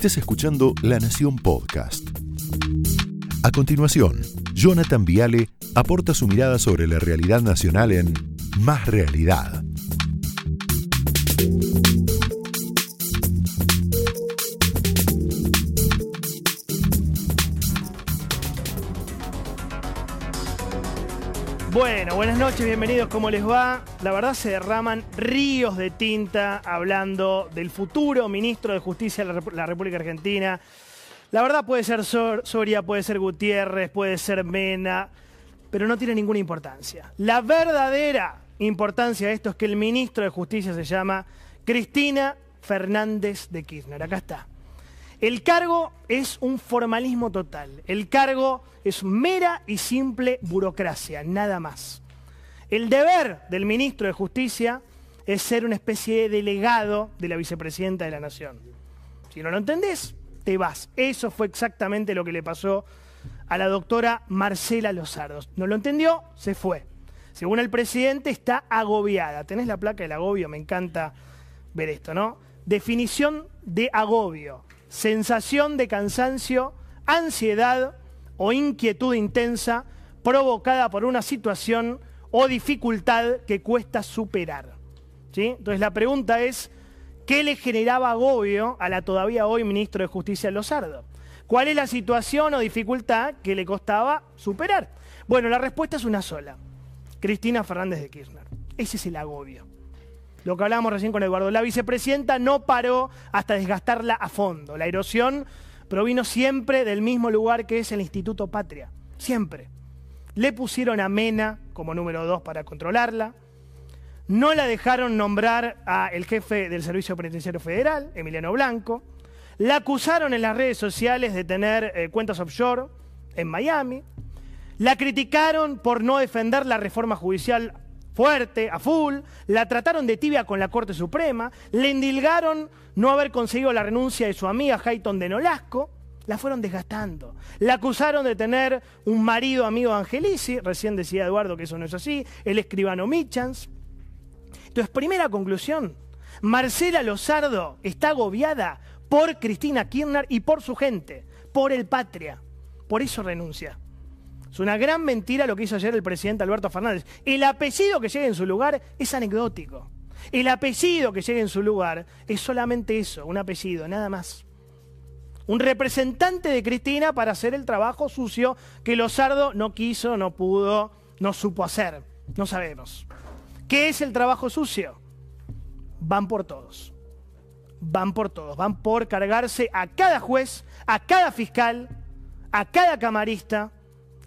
Estás escuchando La Nación Podcast. A continuación, Jonathan Viale aporta su mirada sobre la realidad nacional en Más Realidad. Bueno, buenas noches, bienvenidos, ¿cómo les va? La verdad se derraman ríos de tinta hablando del futuro ministro de Justicia de la República Argentina. La verdad puede ser Soria, puede ser Gutiérrez, puede ser Mena, pero no tiene ninguna importancia. La verdadera importancia de esto es que el ministro de Justicia se llama Cristina Fernández de Kirchner. Acá está. El cargo es un formalismo total. El cargo es mera y simple burocracia, nada más. El deber del ministro de Justicia es ser una especie de delegado de la vicepresidenta de la Nación. Si no lo entendés, te vas. Eso fue exactamente lo que le pasó a la doctora Marcela Lozardo. No lo entendió, se fue. Según el presidente, está agobiada. Tenés la placa del agobio, me encanta ver esto, ¿no? Definición de agobio sensación de cansancio, ansiedad o inquietud intensa provocada por una situación o dificultad que cuesta superar. ¿Sí? Entonces la pregunta es, ¿qué le generaba agobio a la todavía hoy ministro de Justicia Lozardo? ¿Cuál es la situación o dificultad que le costaba superar? Bueno, la respuesta es una sola. Cristina Fernández de Kirchner. Ese es el agobio lo que hablábamos recién con Eduardo, la vicepresidenta no paró hasta desgastarla a fondo. La erosión provino siempre del mismo lugar que es el Instituto Patria, siempre. Le pusieron a Mena como número dos para controlarla. No la dejaron nombrar a el jefe del Servicio Penitenciario Federal, Emiliano Blanco. La acusaron en las redes sociales de tener eh, cuentas offshore en Miami. La criticaron por no defender la reforma judicial fuerte, a full, la trataron de tibia con la Corte Suprema, le endilgaron no haber conseguido la renuncia de su amiga Hayton de Nolasco, la fueron desgastando. La acusaron de tener un marido amigo de Angelici, recién decía Eduardo que eso no es así, el escribano Michans. Entonces, primera conclusión, Marcela Lozardo está agobiada por Cristina Kirchner y por su gente, por el patria. Por eso renuncia. Es una gran mentira lo que hizo ayer el presidente Alberto Fernández. El apellido que llegue en su lugar es anecdótico. El apellido que llegue en su lugar es solamente eso, un apellido, nada más. Un representante de Cristina para hacer el trabajo sucio que Lozardo no quiso, no pudo, no supo hacer. No sabemos. ¿Qué es el trabajo sucio? Van por todos. Van por todos. Van por cargarse a cada juez, a cada fiscal, a cada camarista,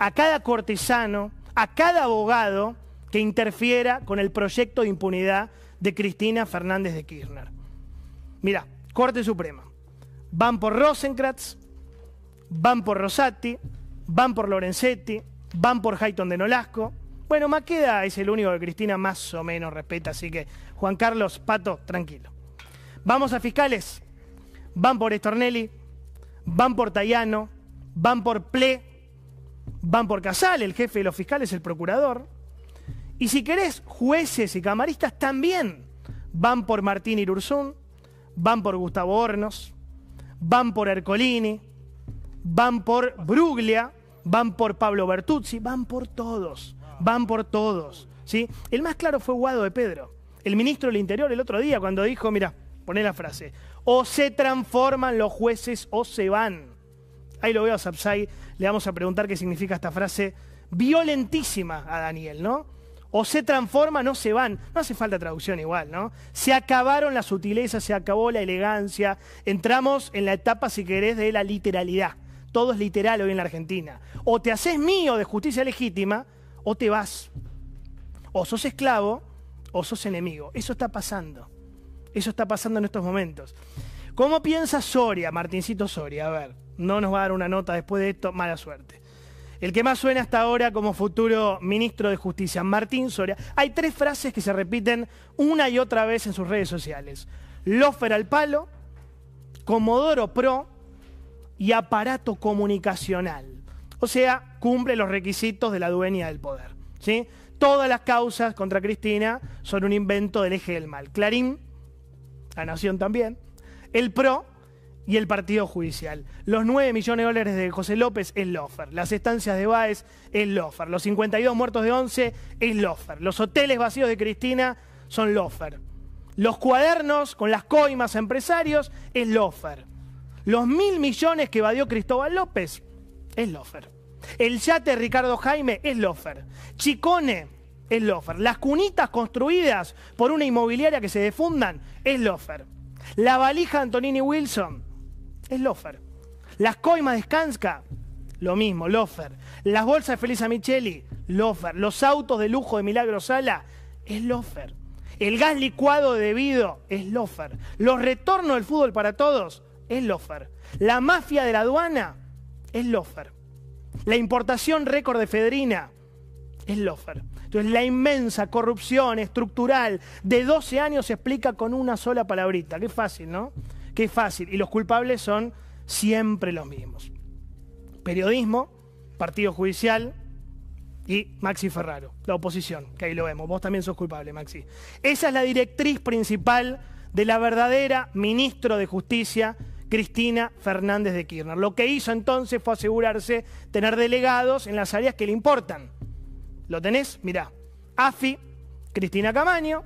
a cada cortesano, a cada abogado que interfiera con el proyecto de impunidad de Cristina Fernández de Kirchner. Mira, Corte Suprema. Van por Rosenkratz, van por Rosati, van por Lorenzetti, van por Hayton de Nolasco. Bueno, Maqueda es el único que Cristina más o menos respeta, así que Juan Carlos Pato, tranquilo. Vamos a fiscales. Van por Estornelli, van por Tayano, van por Ple, van por Casal, el jefe de los fiscales, el procurador. Y si querés, jueces y camaristas también van por Martín Irurzún, van por Gustavo Hornos, van por Ercolini, van por Bruglia, van por Pablo Bertuzzi, van por todos, van por todos. ¿sí? El más claro fue Guado de Pedro, el ministro del Interior el otro día cuando dijo, mira, poné la frase, o se transforman los jueces o se van. Ahí lo veo a Sapsay, le vamos a preguntar qué significa esta frase violentísima a Daniel, ¿no? O se transforma, no se van. No hace falta traducción igual, ¿no? Se acabaron las sutilezas, se acabó la elegancia. Entramos en la etapa, si querés, de la literalidad. Todo es literal hoy en la Argentina. O te haces mío de justicia legítima, o te vas. O sos esclavo, o sos enemigo. Eso está pasando. Eso está pasando en estos momentos. ¿Cómo piensa Soria, Martincito Soria? A ver no nos va a dar una nota después de esto, mala suerte. El que más suena hasta ahora como futuro ministro de Justicia, Martín Soria. Hay tres frases que se repiten una y otra vez en sus redes sociales. Lofer al palo, Comodoro Pro y aparato comunicacional. O sea, cumple los requisitos de la dueña del poder. ¿sí? Todas las causas contra Cristina son un invento del eje del mal. Clarín, La Nación también, el PRO y el partido judicial. Los 9 millones de dólares de José López es Lofer. Las estancias de Báez es Lofer. Los 52 muertos de 11 es Lofer. Los hoteles vacíos de Cristina son Lofer. Los cuadernos con las coimas empresarios es Lofer. Los mil millones que evadió Cristóbal López es Lofer. El yate Ricardo Jaime es Lofer. Chicone es Lofer. Las cunitas construidas por una inmobiliaria que se defundan es Lofer. La valija Antonini Wilson es Lofer. Las coimas de Skanska, lo mismo, Lofer. Las bolsas de Felisa Micheli, Lofer. Los autos de lujo de Milagro Sala, es Lofer. El gas licuado de debido es Lofer. Los retornos del fútbol para todos es Lofer. La mafia de la aduana es Lofer. La importación récord de Fedrina es Lofer. Entonces la inmensa corrupción estructural de 12 años se explica con una sola palabrita. Qué fácil, ¿no? Qué fácil. Y los culpables son siempre los mismos. Periodismo, partido judicial y Maxi Ferraro, la oposición, que ahí lo vemos. Vos también sos culpable, Maxi. Esa es la directriz principal de la verdadera ministro de Justicia, Cristina Fernández de Kirchner. Lo que hizo entonces fue asegurarse tener delegados en las áreas que le importan. ¿Lo tenés? Mirá. AFI, Cristina Camaño,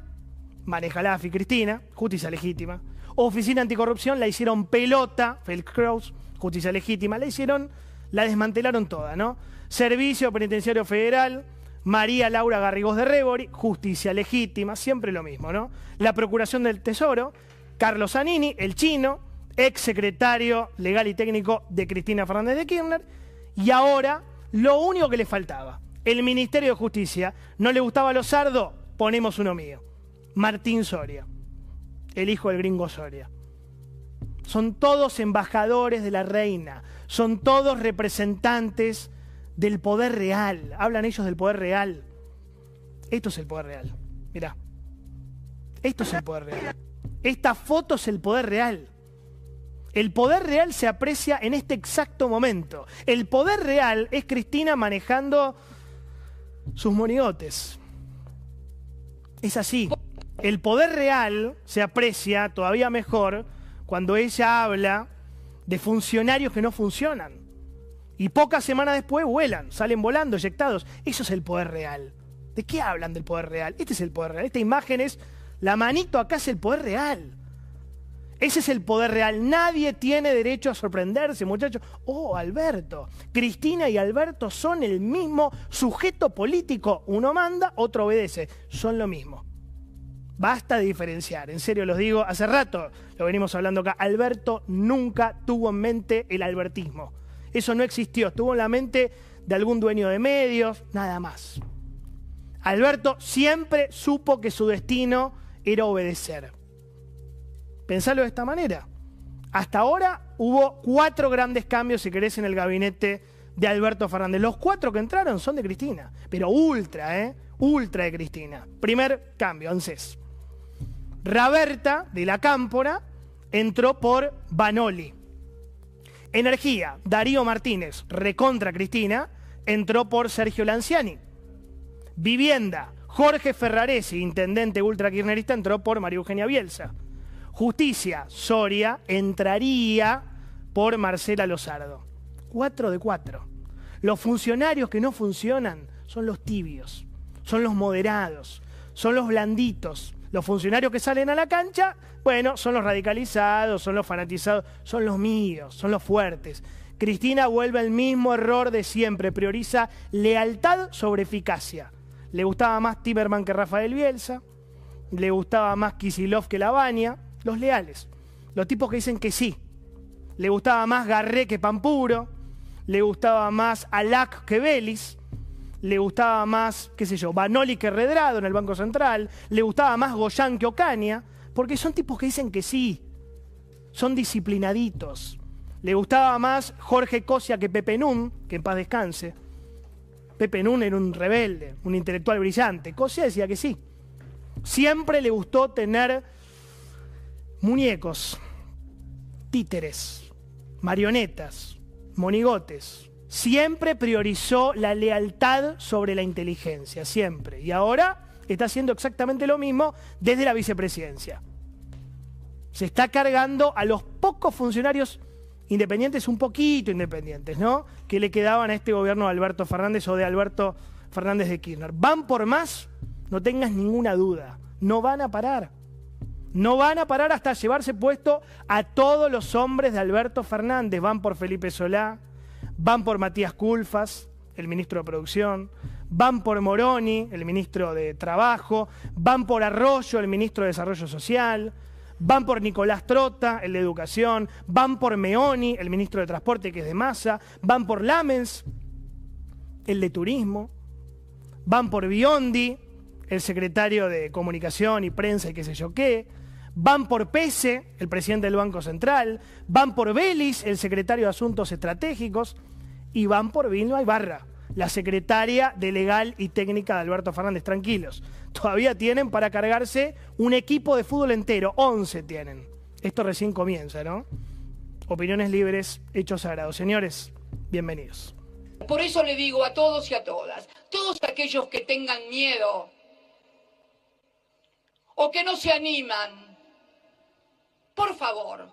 maneja la AFI Cristina, justicia legítima. Oficina Anticorrupción la hicieron pelota, Felix Kraus, justicia legítima, la hicieron, la desmantelaron toda, ¿no? Servicio Penitenciario Federal, María Laura Garrigós de Rebori, justicia legítima, siempre lo mismo, ¿no? La Procuración del Tesoro, Carlos Zanini, el chino, ex secretario legal y técnico de Cristina Fernández de Kirchner, y ahora lo único que le faltaba, el Ministerio de Justicia, no le gustaba a los sardos, ponemos uno mío, Martín Soria el hijo del gringo Soria. Son todos embajadores de la reina, son todos representantes del poder real. Hablan ellos del poder real. Esto es el poder real. Mirá. Esto es el poder real. Esta foto es el poder real. El poder real se aprecia en este exacto momento. El poder real es Cristina manejando sus monigotes. Es así. El poder real se aprecia todavía mejor cuando ella habla de funcionarios que no funcionan. Y pocas semanas después vuelan, salen volando, eyectados. Eso es el poder real. ¿De qué hablan del poder real? Este es el poder real. Esta imagen es, la manito acá es el poder real. Ese es el poder real. Nadie tiene derecho a sorprenderse, muchachos. Oh, Alberto. Cristina y Alberto son el mismo sujeto político. Uno manda, otro obedece. Son lo mismo. Basta de diferenciar, en serio los digo, hace rato lo venimos hablando acá, Alberto nunca tuvo en mente el albertismo. Eso no existió, estuvo en la mente de algún dueño de medios, nada más. Alberto siempre supo que su destino era obedecer. Pensalo de esta manera. Hasta ahora hubo cuatro grandes cambios, si querés, en el gabinete de Alberto Fernández. Los cuatro que entraron son de Cristina, pero ultra, ¿eh? Ultra de Cristina. Primer cambio, ANSES. Raberta, de la Cámpora, entró por Banoli. Energía, Darío Martínez, recontra Cristina, entró por Sergio Lanciani. Vivienda, Jorge Ferraresi, intendente ultrakirnerista, entró por María Eugenia Bielsa. Justicia, Soria, entraría por Marcela Lozardo. Cuatro de cuatro. Los funcionarios que no funcionan son los tibios, son los moderados, son los blanditos, los funcionarios que salen a la cancha, bueno, son los radicalizados, son los fanatizados, son los míos, son los fuertes. Cristina vuelve al mismo error de siempre, prioriza lealtad sobre eficacia. Le gustaba más Tiberman que Rafael Bielsa, le gustaba más Kisilov que Lavagna, los leales, los tipos que dicen que sí. Le gustaba más Garré que Pampuro, le gustaba más Alac que Vélez, le gustaba más, qué sé yo, Banoli que Redrado en el Banco Central, le gustaba más Goyán que Ocaña, porque son tipos que dicen que sí, son disciplinaditos. Le gustaba más Jorge Cosia que Pepe Nun, que en paz descanse. Pepe Nun era un rebelde, un intelectual brillante. Cosia decía que sí. Siempre le gustó tener muñecos, títeres, marionetas, monigotes, siempre priorizó la lealtad sobre la inteligencia, siempre. Y ahora está haciendo exactamente lo mismo desde la vicepresidencia. Se está cargando a los pocos funcionarios independientes, un poquito independientes, ¿no? Que le quedaban a este gobierno de Alberto Fernández o de Alberto Fernández de Kirchner. Van por más, no tengas ninguna duda. No van a parar. No van a parar hasta llevarse puesto a todos los hombres de Alberto Fernández. Van por Felipe Solá, van por Matías Culfas, el ministro de Producción, van por Moroni, el ministro de Trabajo, van por Arroyo, el ministro de Desarrollo Social, van por Nicolás Trota, el de Educación, van por Meoni, el ministro de Transporte, que es de Massa, van por Lamens, el de Turismo, van por Biondi, el secretario de Comunicación y Prensa y qué sé yo qué, van por Pese, el presidente del Banco Central, van por Belis, el secretario de Asuntos Estratégicos, y van por Vilma Ibarra, la secretaria de Legal y Técnica de Alberto Fernández. Tranquilos, todavía tienen para cargarse un equipo de fútbol entero, 11 tienen. Esto recién comienza, ¿no? Opiniones libres, hechos sagrados. Señores, bienvenidos. Por eso le digo a todos y a todas, todos aquellos que tengan miedo o que no se animan, por favor,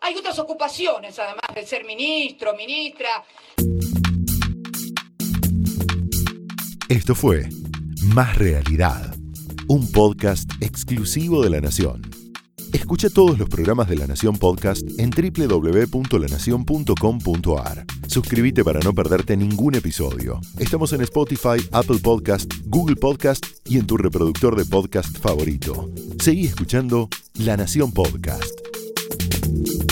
hay otras ocupaciones además de ser ministro, ministra. Esto fue Más Realidad, un podcast exclusivo de La Nación. Escucha todos los programas de La Nación Podcast en www.lanacion.com.ar. Suscríbete para no perderte ningún episodio. Estamos en Spotify, Apple Podcast, Google Podcast y en tu reproductor de podcast favorito. Seguí escuchando La Nación Podcast. thank you